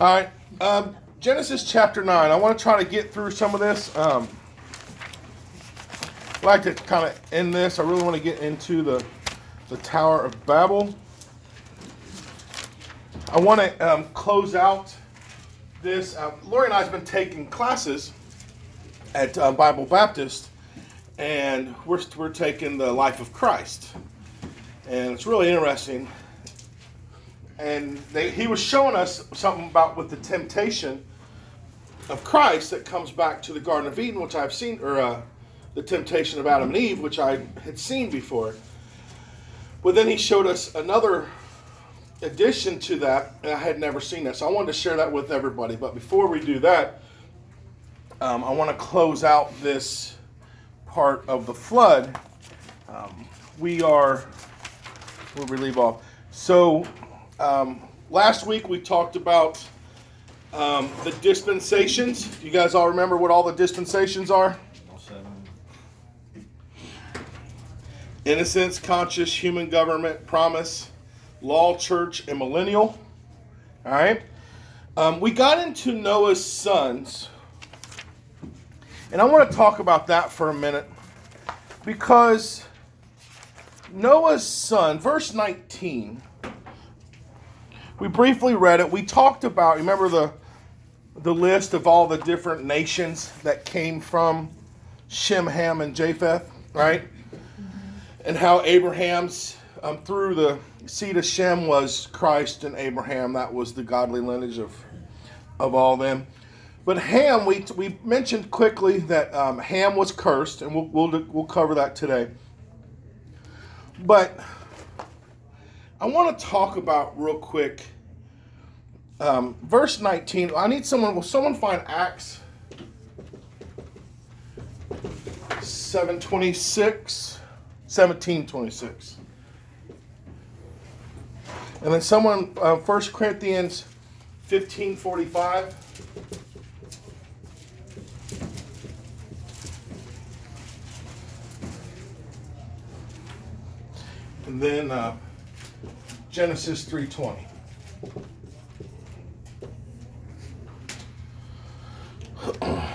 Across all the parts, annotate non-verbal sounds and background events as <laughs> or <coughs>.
All right, um, Genesis chapter 9. I want to try to get through some of this. Um, I'd like to kind of end this. I really want to get into the, the Tower of Babel. I want to um, close out this. Uh, Lori and I have been taking classes at uh, Bible Baptist, and we're, we're taking the life of Christ. And it's really interesting. And they, he was showing us something about with the temptation of Christ that comes back to the Garden of Eden, which I've seen, or uh, the temptation of Adam and Eve, which I had seen before. But then he showed us another addition to that, and I had never seen that. So I wanted to share that with everybody. But before we do that, um, I want to close out this part of the flood. Um, we are, where we leave off. So um, last week we talked about um, the dispensations. You guys all remember what all the dispensations are? Innocence, conscience, human government, promise, law, church, and millennial. All right. Um, we got into Noah's sons, and I want to talk about that for a minute because Noah's son, verse 19, we briefly read it. We talked about, remember the the list of all the different nations that came from Shem, Ham, and Japheth, right? And how Abraham's um, through the seed of Shem was Christ and Abraham. That was the godly lineage of of all them. But Ham, we, we mentioned quickly that um, Ham was cursed, and we'll, we'll, we'll cover that today. But I want to talk about real quick um, verse 19. I need someone, will someone find Acts 726? 1726. And then someone, uh, 1 Corinthians 1545. And then uh, Genesis 320. <clears throat>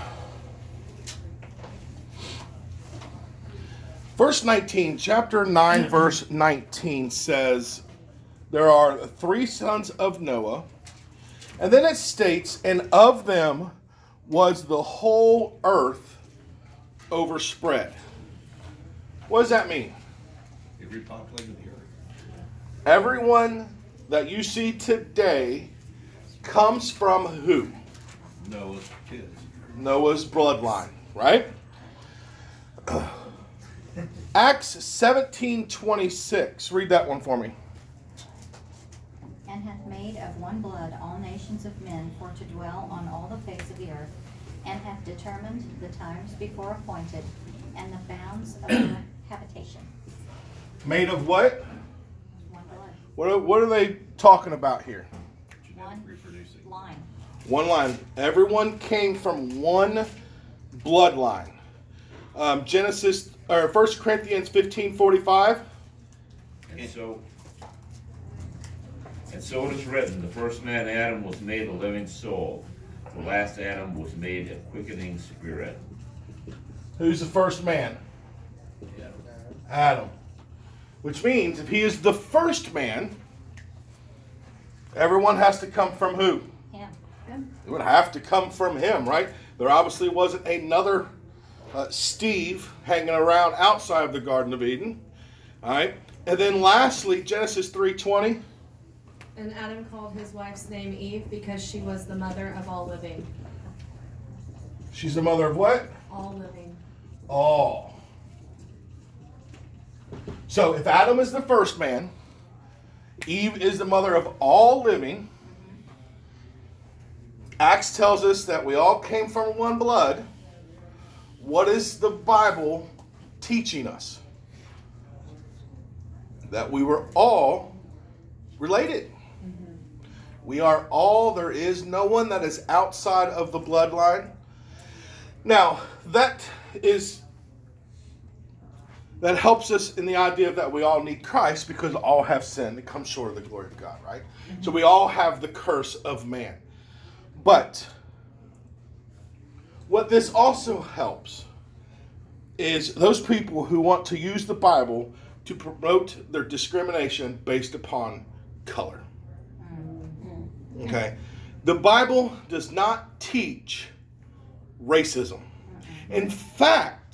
Verse 19, chapter 9, <clears throat> verse 19 says, There are three sons of Noah. And then it states, And of them was the whole earth overspread. What does that mean? Every populated the earth. Everyone that you see today comes from who? Noah's kids. Noah's bloodline, right? <clears throat> Acts 17:26. Read that one for me. and hath made of one blood all nations of men for to dwell on all the face of the earth, and hath determined the times before appointed, and the bounds of their habitation. Made of what? One blood, What are, what are they talking about here? One. Line. One line. Everyone came from one bloodline. Um, Genesis or First Corinthians 15:45. And so, and so it is written, the first man Adam was made a living soul. The last Adam was made a quickening spirit. Who's the first man? Adam. Which means if he is the first man, everyone has to come from who? Him. It would have to come from him, right? There obviously wasn't another uh, Steve hanging around outside of the Garden of Eden. All right. And then lastly, Genesis 3:20. And Adam called his wife's name Eve because she was the mother of all living. She's the mother of what? All living. All. So if Adam is the first man, Eve is the mother of all living. Acts tells us that we all came from one blood. What is the Bible teaching us? That we were all related. We are all, there is no one that is outside of the bloodline. Now, that is that helps us in the idea that we all need Christ because all have sinned and come short of the glory of God, right? Mm-hmm. So we all have the curse of man. But what this also helps is those people who want to use the Bible to promote their discrimination based upon color. Mm-hmm. Okay? The Bible does not teach racism. Mm-hmm. In fact,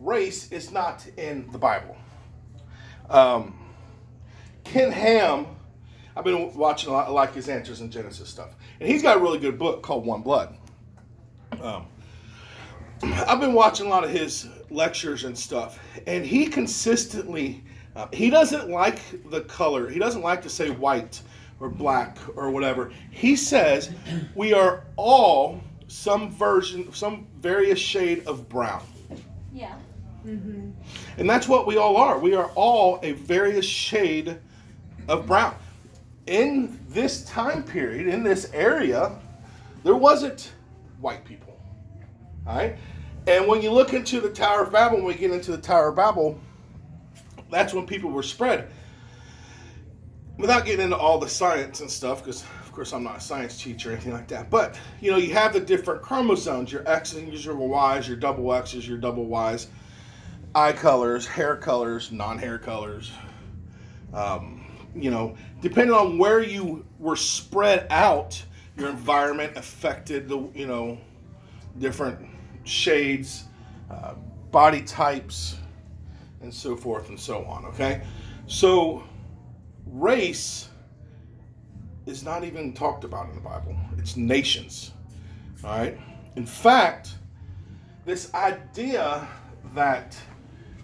race is not in the Bible. Um, Ken Ham, I've been watching a lot, like his answers in Genesis stuff, and he's got a really good book called One Blood. Um, I've been watching a lot of his lectures and stuff, and he consistently uh, he doesn't like the color. He doesn't like to say white or black or whatever. He says we are all some version, some various shade of brown. Yeah. Mm-hmm. And that's what we all are. We are all a various shade of brown. In this time period, in this area, there wasn't white people. All right? And when you look into the Tower of Babel, when we get into the Tower of Babel, that's when people were spread. Without getting into all the science and stuff, because of course I'm not a science teacher or anything like that, but you know, you have the different chromosomes, your X's, your Y's, your double X's, your double Y's eye colors, hair colors, non-hair colors. Um, you know, depending on where you were spread out, your environment affected the you know different shades, uh, body types, and so forth and so on. Okay, so race is not even talked about in the Bible. It's nations. All right. In fact, this idea that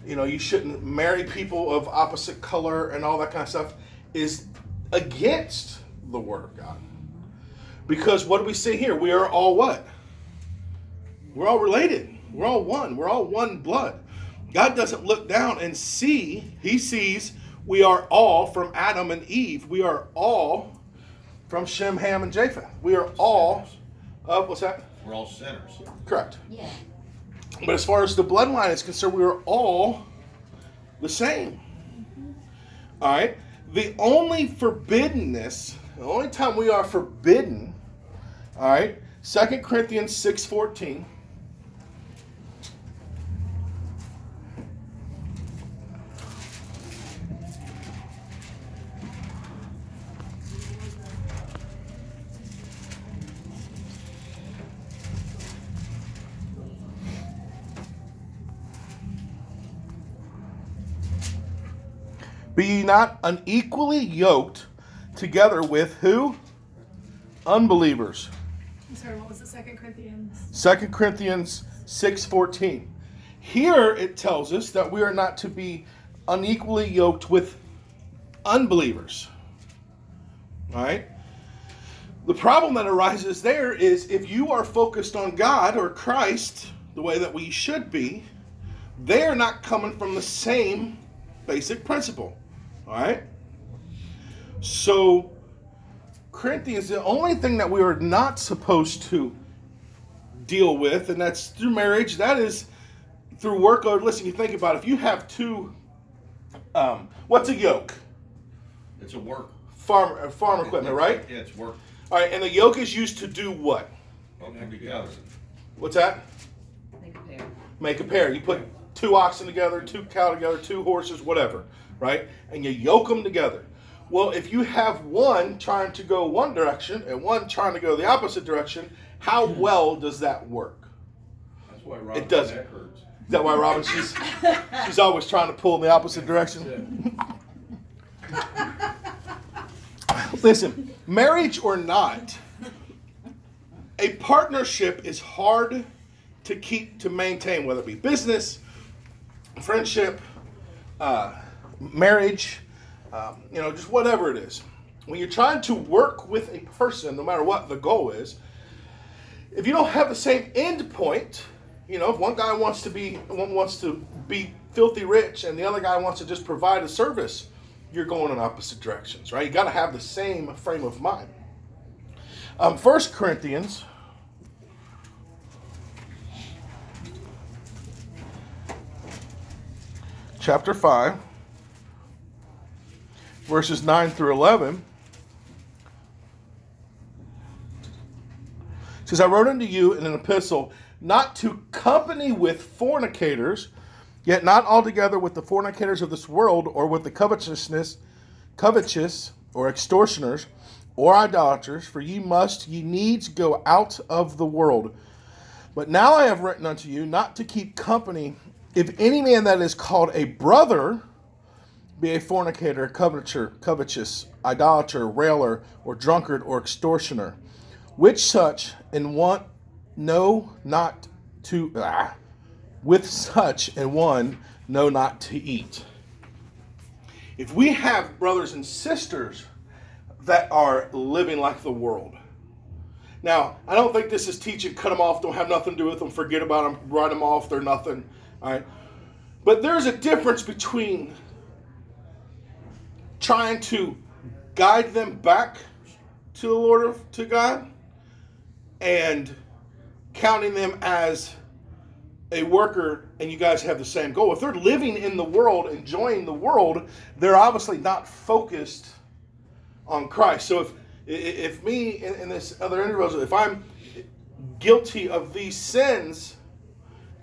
you know you shouldn't marry people of opposite color and all that kind of stuff is against the word of God. Because what do we see here? We are all what? We're all related. We're all one. We're all one blood. God doesn't look down and see, He sees we are all from Adam and Eve. We are all from Shem, Ham, and Japheth. We are all of what's that? We're all sinners. Correct. Yeah. But as far as the bloodline is concerned, we are all the same. All right? The only forbiddenness, the only time we are forbidden, all right, 2 Corinthians 6.14. Be ye not unequally yoked together with who? Unbelievers. I'm sorry, what was it? Second Corinthians. 2 Corinthians 6:14. Here it tells us that we are not to be unequally yoked with unbelievers. All right? The problem that arises there is if you are focused on God or Christ the way that we should be, they are not coming from the same basic principle. All right? So Corinthians, the only thing that we are not supposed to deal with, and that's through marriage, that is through work. Or listen, you think about it, if you have two, um, what's a yoke? It's a work. Farm, uh, farm equipment, right? Yeah, it's work. All right, and the yoke is used to do what? Come together. What's that? Make a pair. Make a pair. You put two oxen together, two cow together, two horses, whatever, right? And you yoke them together. Well, if you have one trying to go one direction and one trying to go the opposite direction, how well does that work? That's why Robin doesn't. neck hurts. Is that why Robin she's she's always trying to pull in the opposite direction? Listen, marriage or not, a partnership is hard to keep to maintain, whether it be business, friendship, uh, marriage, um, you know, just whatever it is. When you're trying to work with a person, no matter what the goal is, if you don't have the same end point, you know, if one guy wants to be one wants to be filthy rich and the other guy wants to just provide a service, you're going in opposite directions, right? You got to have the same frame of mind. Um, First Corinthians. Chapter 5, verses 9 through 11. says, I wrote unto you in an epistle not to company with fornicators, yet not altogether with the fornicators of this world, or with the covetousness, covetous, or extortioners, or idolaters, for ye must, ye needs go out of the world. But now I have written unto you not to keep company if any man that is called a brother be a fornicator, coveter, covetous, idolater, railer, or drunkard, or extortioner, which such and want know not to ah, with such and one know not to eat. If we have brothers and sisters that are living like the world, now I don't think this is teaching cut them off, don't have nothing to do with them, forget about them, write them off, they're nothing. All right, but there's a difference between trying to guide them back to the Lord of to God and counting them as a worker and you guys have the same goal. If they're living in the world, enjoying the world, they're obviously not focused on Christ. So if if me and this other individual, if I'm guilty of these sins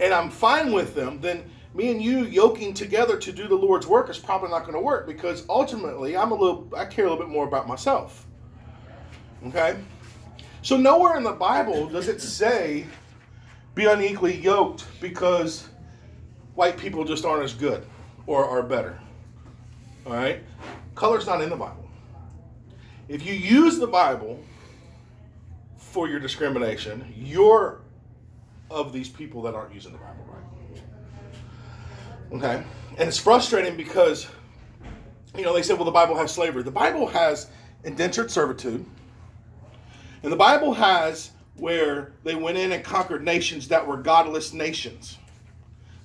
and I'm fine with them, then me and you yoking together to do the Lord's work is probably not going to work because ultimately I'm a little I care a little bit more about myself. Okay? So nowhere in the Bible does it say be unequally yoked because white people just aren't as good or are better. All right? Color's not in the Bible. If you use the Bible for your discrimination, you're of these people that aren't using the Bible. Okay? And it's frustrating because, you know, they said, well, the Bible has slavery. The Bible has indentured servitude. And the Bible has where they went in and conquered nations that were godless nations.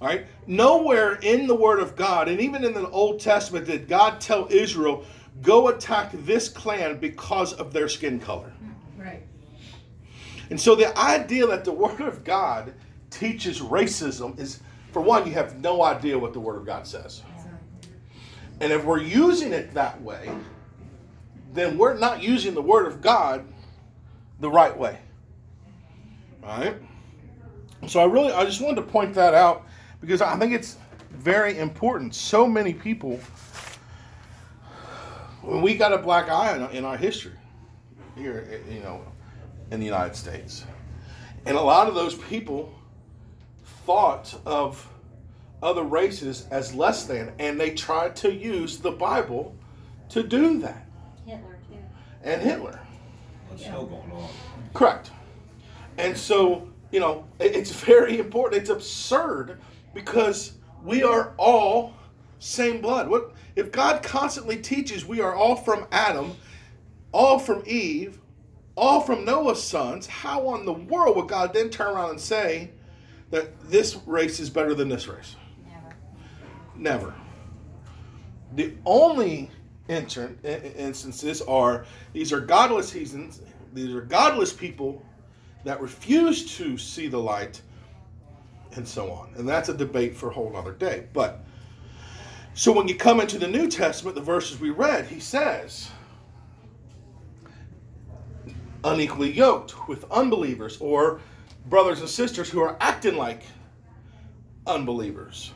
All right? Nowhere in the Word of God, and even in the Old Testament, did God tell Israel, go attack this clan because of their skin color. Right. And so the idea that the Word of God teaches racism is, for one, you have no idea what the Word of God says. And if we're using it that way, then we're not using the Word of God the right way. All right? So I really, I just wanted to point that out because I think it's very important. So many people, when we got a black eye in, in our history here, you know, in the United States. And a lot of those people thought of other races as less than, and they tried to use the Bible to do that. Hitler too. And Hitler. That's still going on. Correct. And so, you know, it's very important. It's absurd because we are all same blood. What if God constantly teaches we are all from Adam, all from Eve, all from Noah's sons? How on the world would God then turn around and say that this race is better than this race? Never. Never. The only inter- i- i- instances are these are godless heathens, these are godless people that refuse to see the light, and so on. And that's a debate for a whole other day. But so when you come into the New Testament, the verses we read, he says, unequally yoked with unbelievers or brothers and sisters who are acting like unbelievers.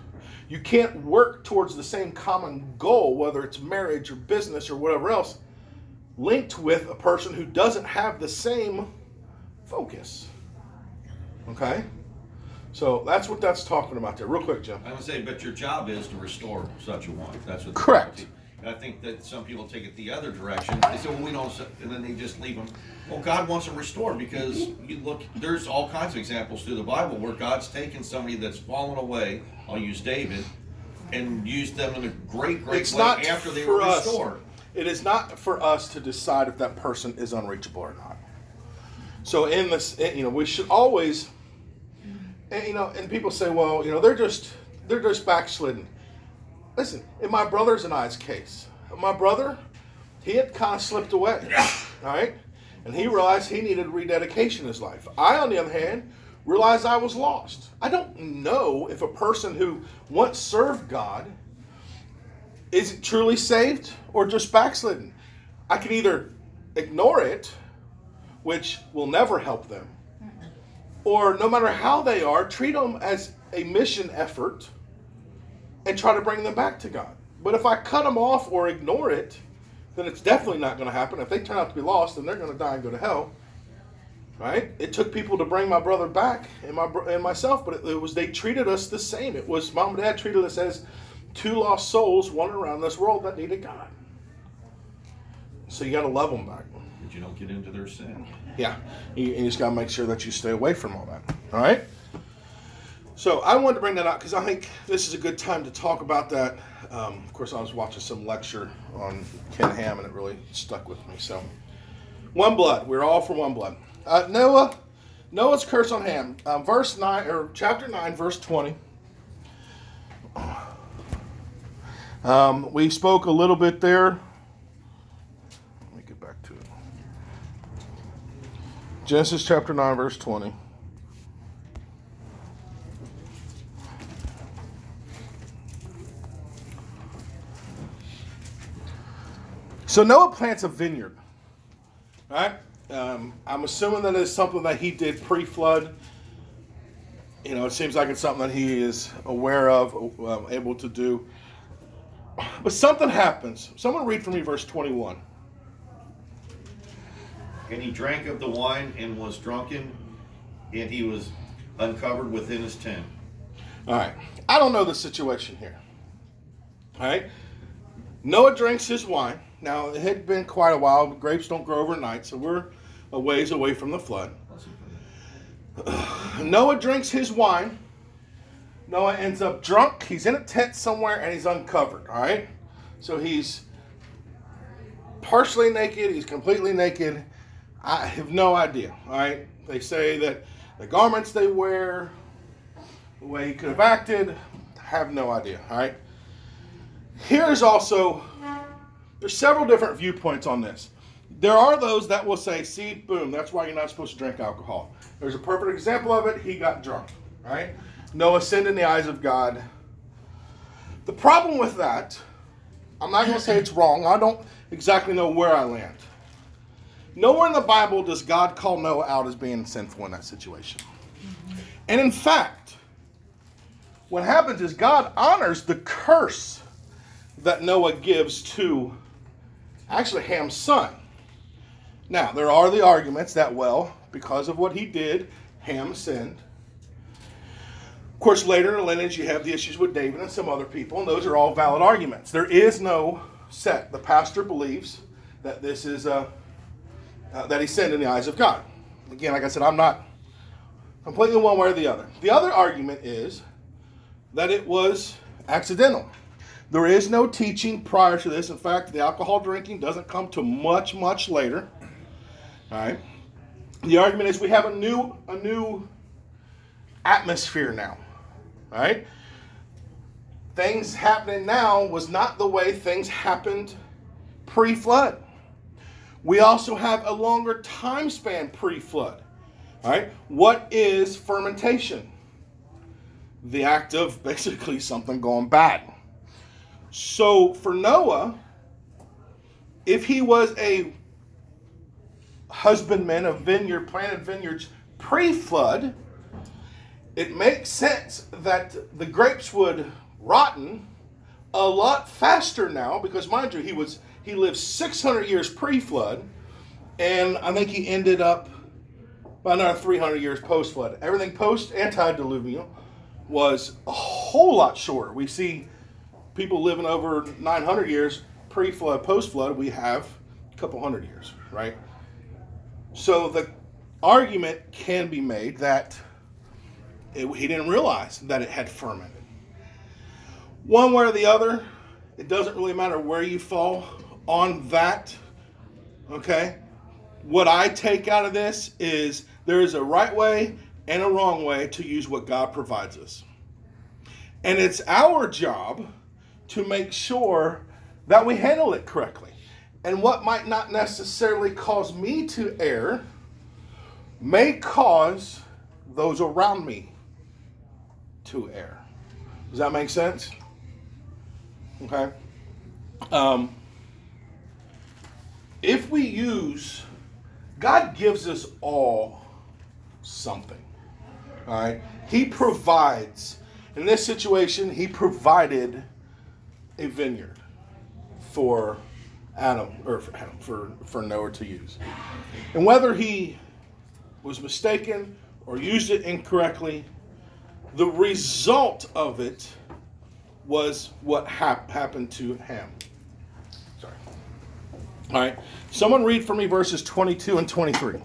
You can't work towards the same common goal, whether it's marriage or business or whatever else, linked with a person who doesn't have the same focus. Okay? So that's what that's talking about there. Real quick, Jim. I would say, but your job is to restore such a one. That's what. Correct. And I think that some people take it the other direction. They say, well, we don't, and then they just leave them. Well, God wants them restored because you look, there's all kinds of examples through the Bible where God's taken somebody that's fallen away. I'll use David and used them in a great, great It's way not after they for were us. restored. It is not for us to decide if that person is unreachable or not. So in this, eh, you know, we should always, and, you know, and people say, well, you know, they're just they're just backslidden. Listen, in my brother's and I's case, my brother, he had kind of slipped away, all <coughs> right, and he realized he needed rededication in his life. I, on the other hand, realized I was lost. I don't know if a person who once served God is truly saved or just backslidden? I can either ignore it, which will never help them, or no matter how they are, treat them as a mission effort and try to bring them back to God. But if I cut them off or ignore it, then it's definitely not going to happen. If they turn out to be lost, then they're going to die and go to hell. Right? It took people to bring my brother back and my and myself, but it, it was they treated us the same. It was mom and dad treated us as two lost souls wandering around this world that needed God. So you got to love them back. But you don't get into their sin. Yeah, you, you just got to make sure that you stay away from all that. All right. So I wanted to bring that up because I think this is a good time to talk about that. Um, of course, I was watching some lecture on Ken Ham, and it really stuck with me. So, one blood. We're all for one blood. Uh, Noah, Noah's curse on Ham. Um, verse nine or chapter nine, verse twenty. Um, we spoke a little bit there. Let me get back to it. Genesis chapter 9, verse 20. So Noah plants a vineyard. Right? Um, I'm assuming that it's something that he did pre flood. You know, it seems like it's something that he is aware of, um, able to do. But something happens. Someone read for me verse 21. And he drank of the wine and was drunken, and he was uncovered within his tent. All right. I don't know the situation here. All right. Noah drinks his wine. Now, it had been quite a while. Grapes don't grow overnight, so we're a ways away from the flood. <sighs> Noah drinks his wine. Noah ends up drunk. He's in a tent somewhere and he's uncovered. All right. So he's partially naked. He's completely naked. I have no idea. All right. They say that the garments they wear, the way he could have acted, I have no idea. All right. Here's also there's several different viewpoints on this. There are those that will say, "See, boom, that's why you're not supposed to drink alcohol." There's a perfect example of it. He got drunk. Right. Noah sinned in the eyes of God. The problem with that, I'm not going to say it's wrong. I don't exactly know where I land. Nowhere in the Bible does God call Noah out as being sinful in that situation. And in fact, what happens is God honors the curse that Noah gives to actually Ham's son. Now, there are the arguments that, well, because of what he did, Ham sinned. Of course, later in the lineage, you have the issues with David and some other people, and those are all valid arguments. There is no set. The pastor believes that this is a uh, that he sinned in the eyes of God. Again, like I said, I'm not completely one way or the other. The other argument is that it was accidental. There is no teaching prior to this. In fact, the alcohol drinking doesn't come to much, much later. All right. The argument is we have a new, a new atmosphere now. All right. Things happening now was not the way things happened pre-flood. We also have a longer time span pre-flood. All right. What is fermentation? The act of basically something going bad. So for Noah, if he was a husbandman of vineyard, planted vineyards pre-flood, it makes sense that the grapes would rotten a lot faster now because mind you, he was he lived 600 years pre-flood, and I think he ended up by another 300 years post-flood. Everything post-antediluvian was a whole lot shorter. We see people living over 900 years pre-flood, post-flood. We have a couple hundred years, right? So the argument can be made that it, he didn't realize that it had fermented. One way or the other, it doesn't really matter where you fall on that. Okay? What I take out of this is there is a right way and a wrong way to use what God provides us. And it's our job to make sure that we handle it correctly. And what might not necessarily cause me to err may cause those around me to err. Does that make sense? Okay. Um, if we use, God gives us all something. All right. He provides. In this situation, he provided a vineyard for Adam or for Adam, for, for Noah to use. And whether he was mistaken or used it incorrectly, the result of it was what hap- happened to Ham. Sorry. All right. Someone read for me verses 22 and 23.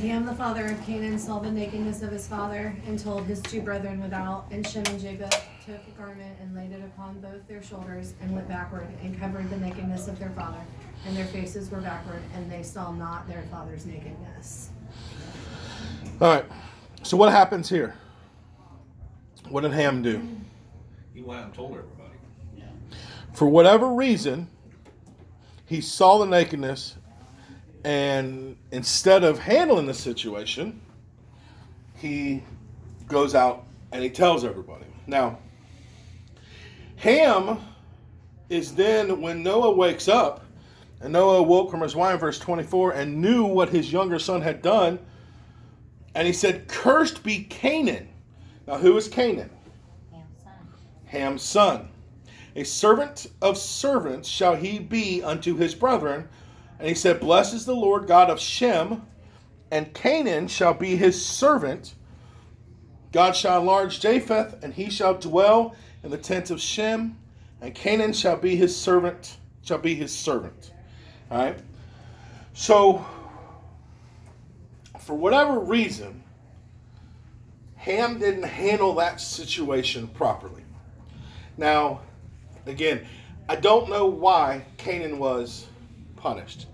Ham, the father of Canaan, saw the nakedness of his father, and told his two brethren without. And Shem and Japheth took a garment and laid it upon both their shoulders, and went backward, and covered the nakedness of their father. And their faces were backward, and they saw not their father's nakedness. All right. So what happens here? What did Ham do? He went out and told everybody. Yeah. For whatever reason, he saw the nakedness, and instead of handling the situation, he goes out and he tells everybody. Now, Ham is then when Noah wakes up, and Noah awoke from his wine, verse 24, and knew what his younger son had done. And he said, Cursed be Canaan. Now, who is Canaan? Ham's son. Ham's son. A servant of servants shall he be unto his brethren. And he said, Blessed is the Lord God of Shem, and Canaan shall be his servant. God shall enlarge Japheth, and he shall dwell in the tent of Shem, and Canaan shall be his servant, shall be his servant. All right? So, for whatever reason, Ham didn't handle that situation properly. Now, again, I don't know why Canaan was punished.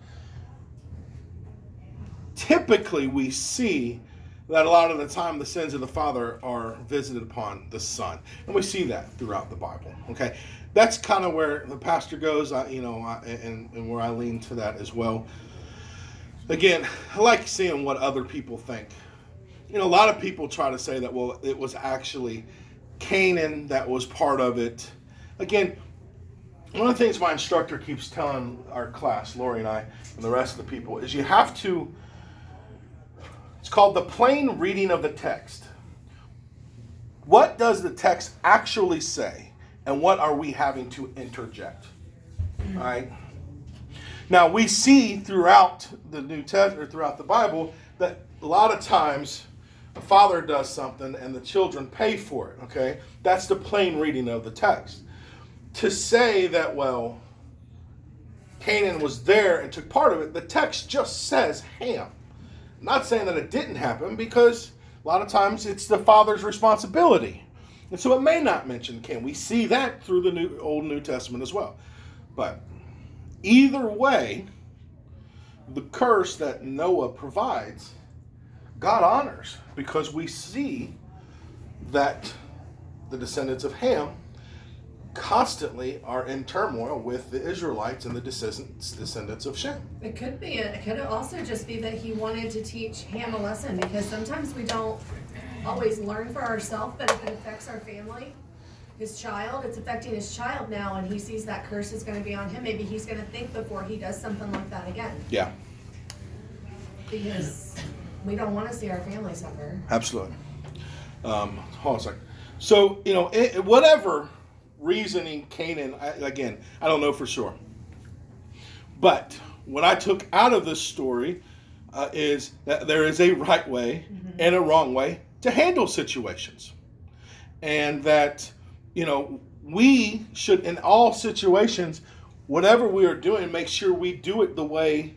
Typically, we see that a lot of the time the sins of the father are visited upon the son, and we see that throughout the Bible. Okay, that's kind of where the pastor goes, I, you know, I, and, and where I lean to that as well. Again, I like seeing what other people think. You know, a lot of people try to say that, well, it was actually Canaan that was part of it. Again, one of the things my instructor keeps telling our class, Lori and I, and the rest of the people, is you have to, it's called the plain reading of the text. What does the text actually say, and what are we having to interject? Mm-hmm. All right? Now, we see throughout the New Testament, or throughout the Bible, that a lot of times a father does something and the children pay for it, okay? That's the plain reading of the text to say that, well, Canaan was there and took part of it, the text just says Ham. Not saying that it didn't happen because a lot of times it's the father's responsibility. And so it may not mention Canaan. We see that through the New, Old New Testament as well. But either way, the curse that Noah provides, God honors because we see that the descendants of Ham constantly are in turmoil with the Israelites and the descendants, descendants of Shem. It could be. It could also just be that he wanted to teach Ham a lesson because sometimes we don't always learn for ourselves, but if it affects our family, his child, it's affecting his child now, and he sees that curse is going to be on him. Maybe he's going to think before he does something like that again Yeah, because we don't want to see our family suffer. absolutely. Um, hold on a second. So, you know, it, whatever reasoning Canaan, I, again, I don't know for sure. But what I took out of this story uh, is that there is a right way and a wrong way to handle situations. And that, you know, we should, in all situations, whatever we are doing, make sure we do it the way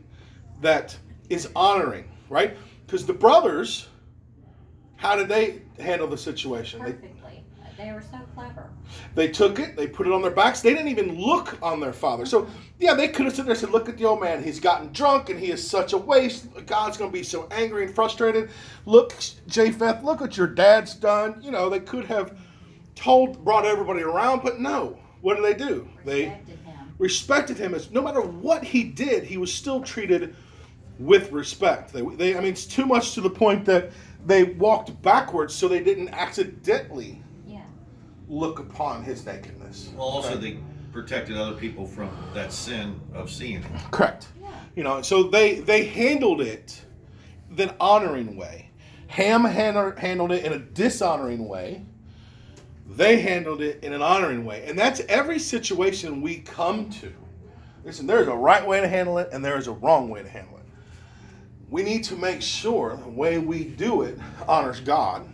that is honoring, right? Because the brothers, how did they handle the situation? They, Perfectly. They were so clever. they took it, they put it on their backs. They didn't even look on their father. So, yeah, they could have stood there and said, Look at the old man. He's gotten drunk and he is such a waste. God's going to be so angry and frustrated. Look, Japheth, look what your dad's done. You know, they could have told, brought everybody around, but no. What did they do? They Respected him. respected him as no matter what he did, he was still treated with respect. They, they I mean, it's too much to the point that they walked backwards so they didn't accidentally. Look upon his nakedness. Well, also Right? they protected other people from that sin of seeing it. correct. Yeah. You know, so they they handled it the honoring way. Ham handled it in a dishonoring way. They handled it in an honoring way. And that's every situation we come to. Listen, there's a right way to handle it and there is a wrong way to handle it. We need to make sure the way we do it honors God,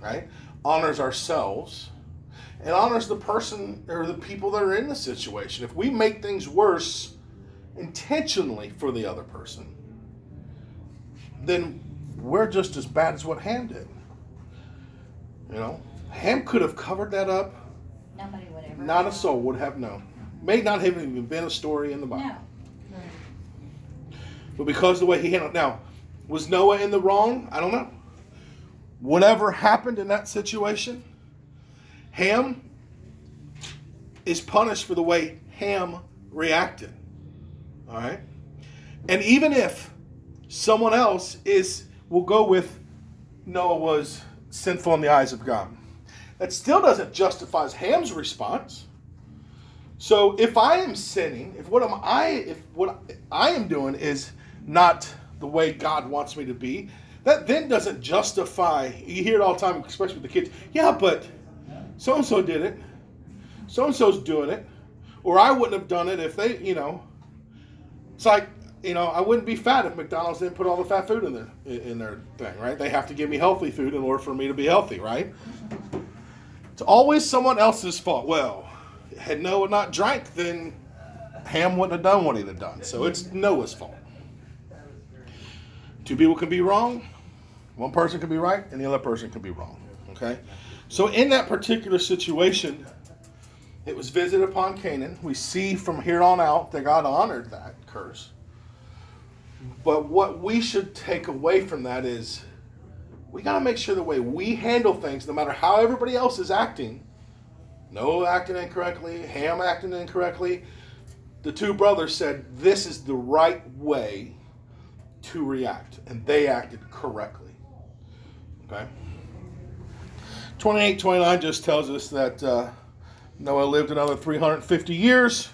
right? Honors ourselves and honors the person or the people that are in the situation. If we make things worse intentionally for the other person, then we're just as bad as what Ham did. You know, Ham could have covered that up. Nobody would ever. Not a soul would have known. May not have even been a story in the Bible. No. But because of the way he handled now, was Noah in the wrong? I don't know. Whatever happened in that situation, Ham is punished for the way Ham reacted. All right? And even if someone else is will go with Noah was sinful in the eyes of God. That still doesn't justify Ham's response. So if I am sinning, if what am I if what I am doing is not the way God wants me to be, that then doesn't justify you hear it all the time, especially with the kids. Yeah, but so and so did it. So and so's doing it. Or I wouldn't have done it if they, you know. It's like, you know, I wouldn't be fat if McDonald's didn't put all the fat food in their in their thing, right? They have to give me healthy food in order for me to be healthy, right? It's always someone else's fault. Well, had Noah not drank, then Ham wouldn't have done what he'd have done. So it's Noah's fault. Two people can be wrong, one person can be right, and the other person can be wrong. Okay? So in that particular situation, it was visited upon Canaan. We see from here on out that God honored that curse. But what we should take away from that is we got to make sure the way we handle things, no matter how everybody else is acting, Noah acting incorrectly, Ham acting incorrectly, the two brothers said this is the right way to react, and they acted correctly. Okay? 28 29 just tells us that uh, Noah lived another 350 years,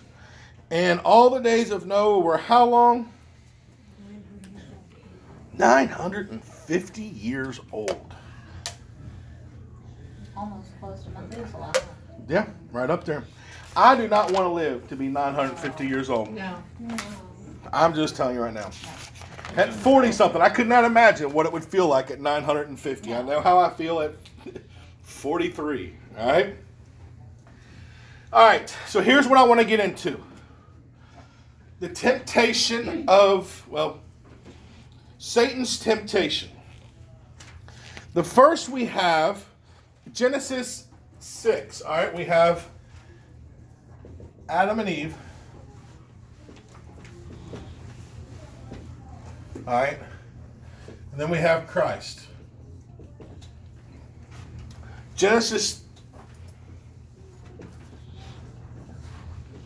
and all the days of Noah were how long? 950 years old. Almost close to Methuselah. Yeah, right up there. I do not want to live to be 950 years old. No. I'm just telling you right now. At 40 something, I could not imagine what it would feel like at 950. I know how I feel at 43. All right? All right, so here's what I want to get into the temptation of, well, Satan's temptation. The first we have Genesis 6. All right, we have Adam and Eve. All right. And then we have Christ. Genesis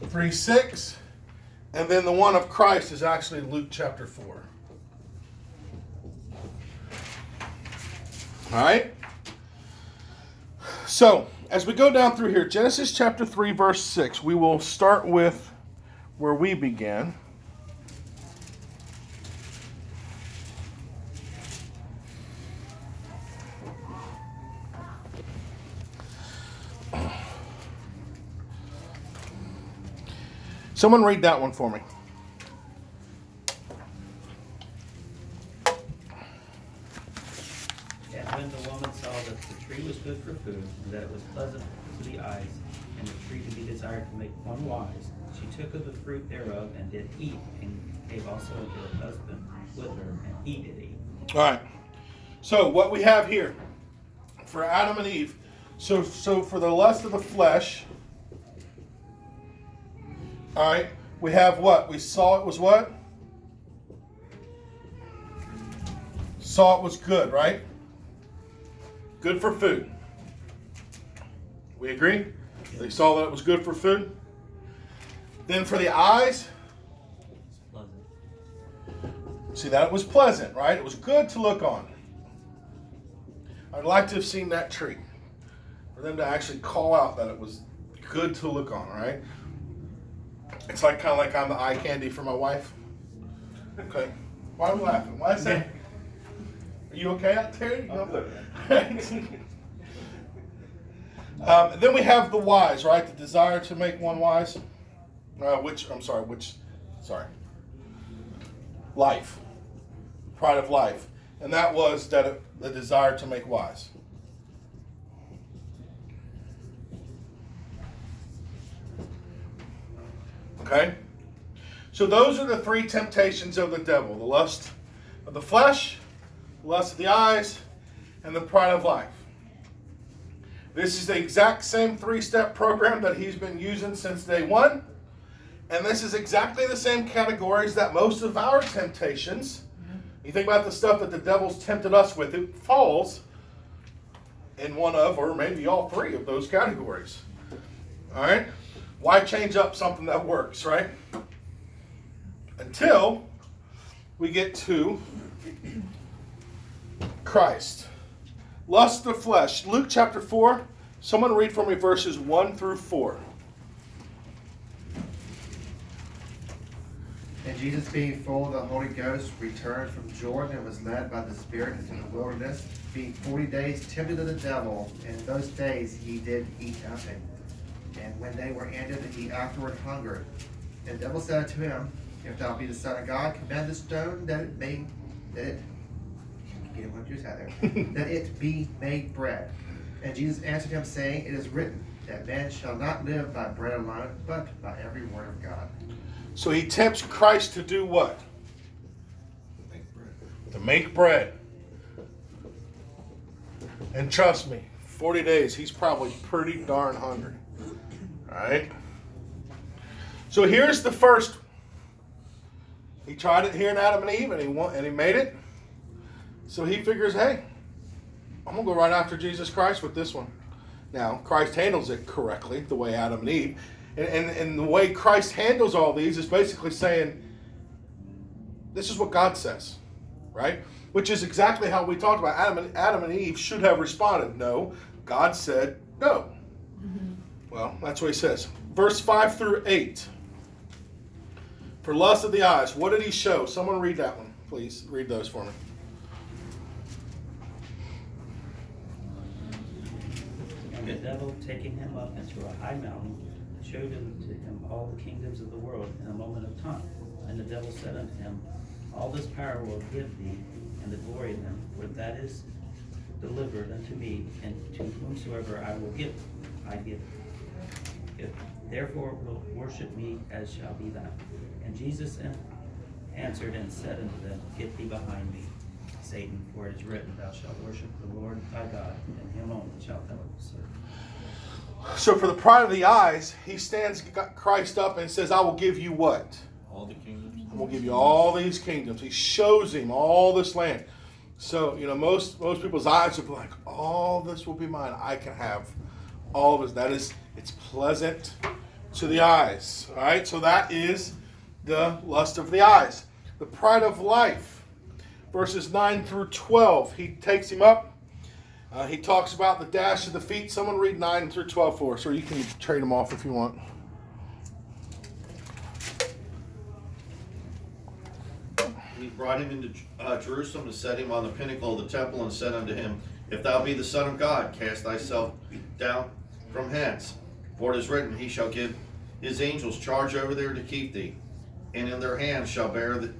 3 6. And then the one of Christ is actually Luke chapter 4. All right. So, as we go down through here, Genesis chapter 3, verse 6, we will start with where we began. Someone read that one for me. And when the woman saw that the tree was good for food, and that it was pleasant to the eyes, and the tree to be desired to make one wise, she took of the fruit thereof and did eat, and gave also unto her husband with her, and he did eat. All right. So what we have here for Adam and Eve. So so for the lust of the flesh. All right. We have what? We saw it was what? Saw it was good, right? Good for food. We agree? They saw that it was good for food. Then for the eyes, See, that it was pleasant, right? It was good to look on. I'd like to have seen that tree. For them to actually call out that it was good to look on, right? It's like kind of like I'm the eye candy for my wife. Okay. Why are we laughing? Why is that? Are you okay out there? I'm good. <laughs> um, then we have the wise, right? The desire to make one wise. Uh, which I'm sorry, which sorry. Life, pride of life, and that was that the desire to make wise. Okay? So those are the three temptations of the devil the lust of the flesh, the lust of the eyes, and the pride of life. This is the exact same three step program that he's been using since day one. And this is exactly the same categories that most of our temptations, you think about the stuff that the devil's tempted us with, it falls in one of, or maybe all three of those categories. All right? Why change up something that works, right? Until we get to Christ. Lust of flesh. Luke chapter 4. Someone read for me verses 1 through 4. And Jesus, being full of the Holy Ghost, returned from Jordan and was led by the Spirit into the wilderness, being forty days tempted of the devil. And in those days he did eat nothing. And when they were ended, he afterward hungered. And the devil said to him, If thou be the Son of God, command the stone that it may that it get one juice out there, <laughs> that it be made bread. And Jesus answered him, saying, It is written that man shall not live by bread alone, but by every word of God. So he tempts Christ to do what? To make bread. And trust me, 40 days, he's probably pretty darn hungry. All right? So here's the first. He tried it here in Adam and Eve, and he won, and he made it. So he figures, hey, I'm gonna go right after Jesus Christ with this one. Now, Christ handles it correctly, the way Adam and Eve. And, and, and the way Christ handles all these is basically saying, this is what God says, right? Which is exactly how we talked about Adam and, Adam and Eve should have responded. No, God said no. Well, that's what he says. Verse 5 through 8. For lust of the eyes, what did he show? Someone read that one, please. Read those for me. And the devil, taking him up into a high mountain, showed him to him all the kingdoms of the world in a moment of time. And the devil said unto him, All this power will give thee, and the glory of them, for that is delivered unto me, and to whomsoever I will give, I give. If therefore will worship me as shall be thine. And Jesus answered and said unto them, Get thee behind me, Satan, for it is written, Thou shalt worship the Lord thy God, and him only shalt thou serve. So for the pride of the eyes, he stands Christ up and says, I will give you what? All the kingdoms. I will give you all these kingdoms. He shows him all this land. So you know, most most people's eyes will be like, all this will be mine. I can have all of us. That is, it's pleasant to the eyes. All right. So that is the lust of the eyes. The pride of life, verses nine through twelve. He takes him up. Uh, he talks about the dash of the feet. Someone read nine through twelve for us, or you can trade them off if you want. He brought him into uh, Jerusalem and set him on the pinnacle of the temple and said unto him, If thou be the Son of God, cast thyself down from hence. For it is written, He shall give his angels charge over there to keep thee, and in their hands shall bear the,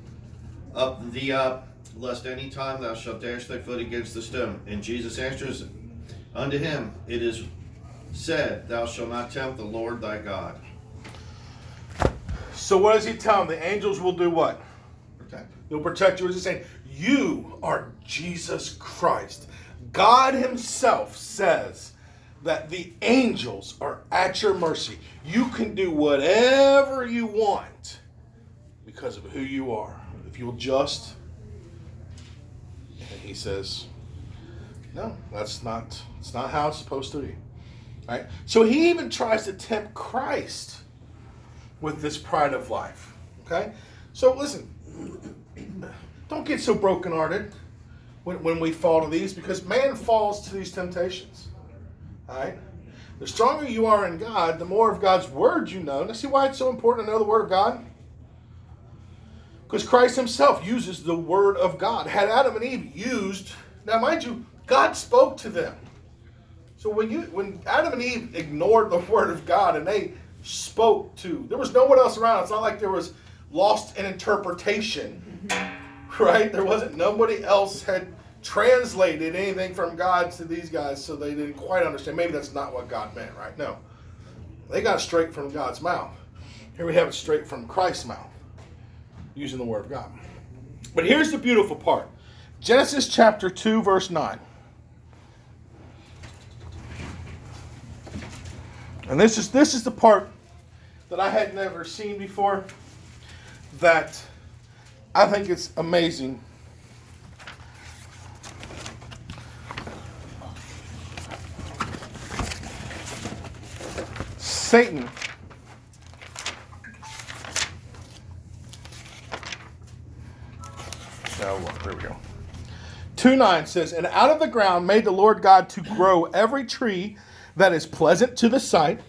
up thee up, lest any time thou shalt dash thy foot against the stone. And Jesus answers unto him, It is said, Thou shalt not tempt the Lord thy God. So what does he tell him? The angels will do what? Protect. They'll protect you. He's just saying, You are Jesus Christ. God Himself says that the angels are at your mercy. You can do whatever you want because of who you are. If you'll just. And He says, No, that's not. It's not how it's supposed to be. Right? So He even tries to tempt Christ with this pride of life. Okay? So listen, <clears throat> don't get so brokenhearted when, when we fall to these because man falls to these temptations. Right? The stronger you are in God, the more of God's word you know. Now, see why it's so important to know the word of God? Because Christ himself uses the word of God. Had Adam and Eve used, now mind you, God spoke to them. So when you when Adam and Eve ignored the <laughs> word of God and they spoke to, there was no one else around. It's not like there was lost in interpretation. <laughs> Right? There wasn't nobody else had translated anything from God to these guys so they didn't quite understand. Maybe that's not what God meant, right? No. They got straight from God's mouth. Here we have it straight from Christ's mouth using the word of God. But here's the beautiful part Genesis chapter 2, verse 9. And this is this is the part that I had never seen before that I think it's amazing. Satan Oh, there we go. 2 9 says, And out of the ground made the Lord God to grow every tree that is pleasant to the sight,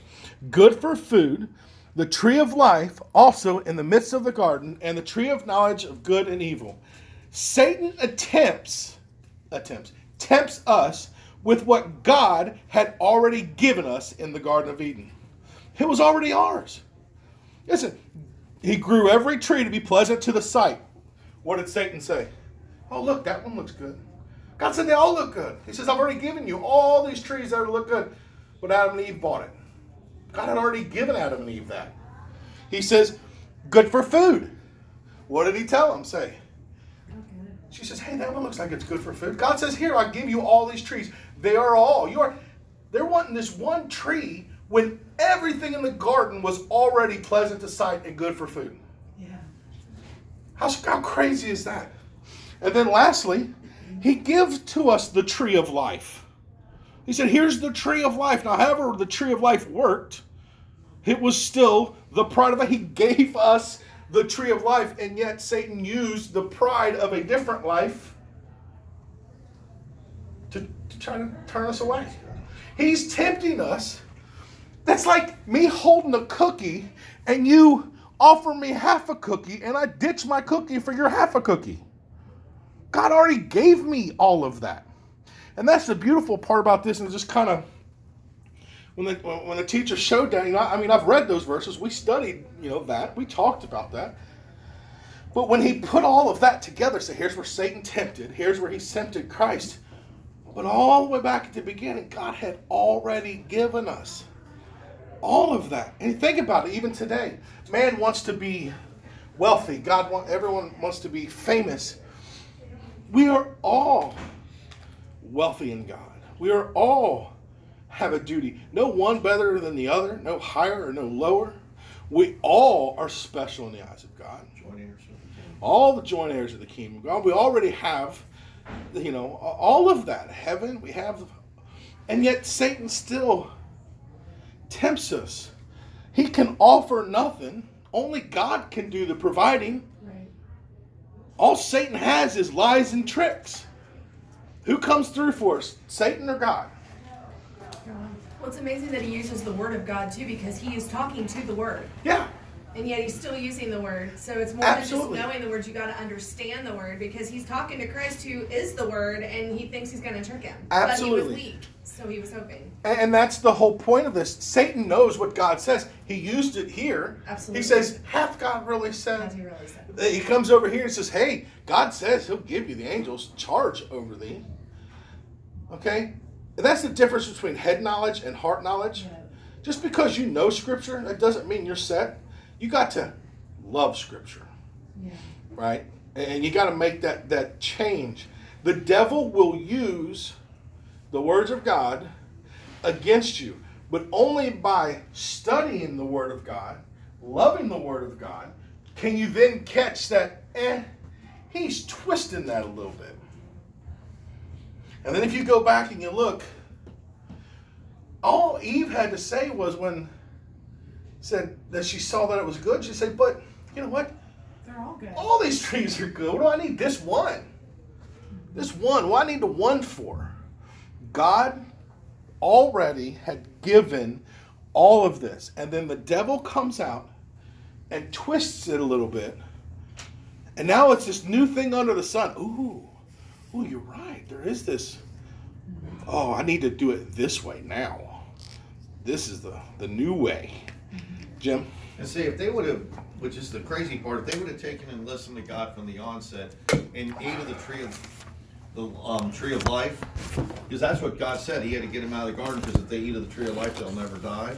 good for food, the tree of life also in the midst of the garden, and the tree of knowledge of good and evil. Satan attempts, attempts, tempts us with what God had already given us in the Garden of Eden. It was already ours. Listen, he grew every tree to be pleasant to the sight. What did Satan say? Oh, look, that one looks good. God said they all look good. He says, I've already given you all these trees that look good. But Adam and Eve bought it. God had already given Adam and Eve that. He says, good for food. What did he tell them? Say. She says, hey, that one looks like it's good for food. God says, here, I give you all these trees. They are all. You are. They're wanting this one tree when everything in the garden was already pleasant to sight and good for food. Yeah. How, how crazy is that? And then lastly, he gives to us the tree of life. He said, Here's the tree of life. Now, however, the tree of life worked, it was still the pride of it. He gave us the tree of life, and yet Satan used the pride of a different life to, to try to turn us away. He's tempting us. That's like me holding a cookie and you offer me half a cookie and I ditch my cookie for your half a cookie. God already gave me all of that. And that's the beautiful part about this, and just kind of when the when the teacher showed that, you know, I mean, I've read those verses. We studied, you know, that we talked about that. But when he put all of that together, so here's where Satan tempted, here's where he tempted Christ. But all the way back at the beginning, God had already given us all of that. And think about it, even today, man wants to be wealthy. God want everyone wants to be famous. We are all wealthy in God. We are all have a duty. No one better than the other, no higher or no lower. We all are special in the eyes of God. Joint heirs of the kingdom. All the joint heirs of the kingdom of God. We already have, you know, all of that. Heaven, we have, and yet Satan still tempts us. He can offer nothing. Only God can do the providing. Right. All Satan has is lies and tricks. Who comes through for us, Satan or God? Well, it's amazing that he uses the word of God too, because he is talking to the word, Yeah, and yet he's still using the word. So it's more Absolutely. than just knowing the word; you got to understand the word, because he's talking to Christ, who is the word, and he thinks he's going to trick him. But Absolutely. He was weak, so he was hoping. and, and that's the whole point of this. Satan knows what God says. He used it here. Absolutely. He says, "Hath God really said?" he really said. Uh, he comes over here and says, "Hey, God says He'll give you the angels charge over thee." Okay, and that's the difference between head knowledge and heart knowledge. Yeah. Just because you know Scripture, that doesn't mean you're set. You got to love Scripture. Yeah. right? And you got to make that that change. The devil will use the words of God against you, but only by studying the word of God, loving the word of God, can you then catch that eh he's twisting that a little bit. And then if you go back and you look, all Eve had to say was when said that she saw that it was good, she said, "But you know what? They're all good. All these <laughs> trees are good. What do I need this one? This one. What do I need the one for? God already had given all of this. And then the devil comes out and twists it a little bit And now it's this new thing under the sun. Ooh, ooh, you're right. There is this. Oh, I need to do it this way now. This is the the new way. Jim. And see, if they would have, which is the crazy part, if they would have taken and listened to God from the onset and ate of the tree of the um, tree of life, because that's what God said. He had to get them out of the garden because if they eat of the tree of life, they'll never die.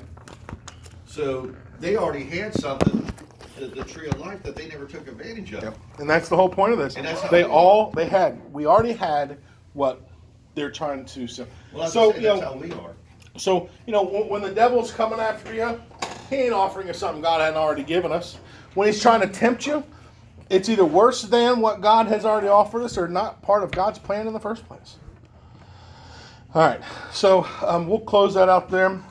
So they already had something, the, the tree of life, that they never took advantage of. And that's the whole point of this. And that's they all they had. We already had what they're trying to. So, Well, that's, so so, you that's know, how we are. so you know, when, when the devil's coming after you, he ain't offering you something God hadn't already given us. When he's trying to tempt you, it's either worse than what God has already offered us, or not part of God's plan in the first place. All right, so um, we'll close that out there.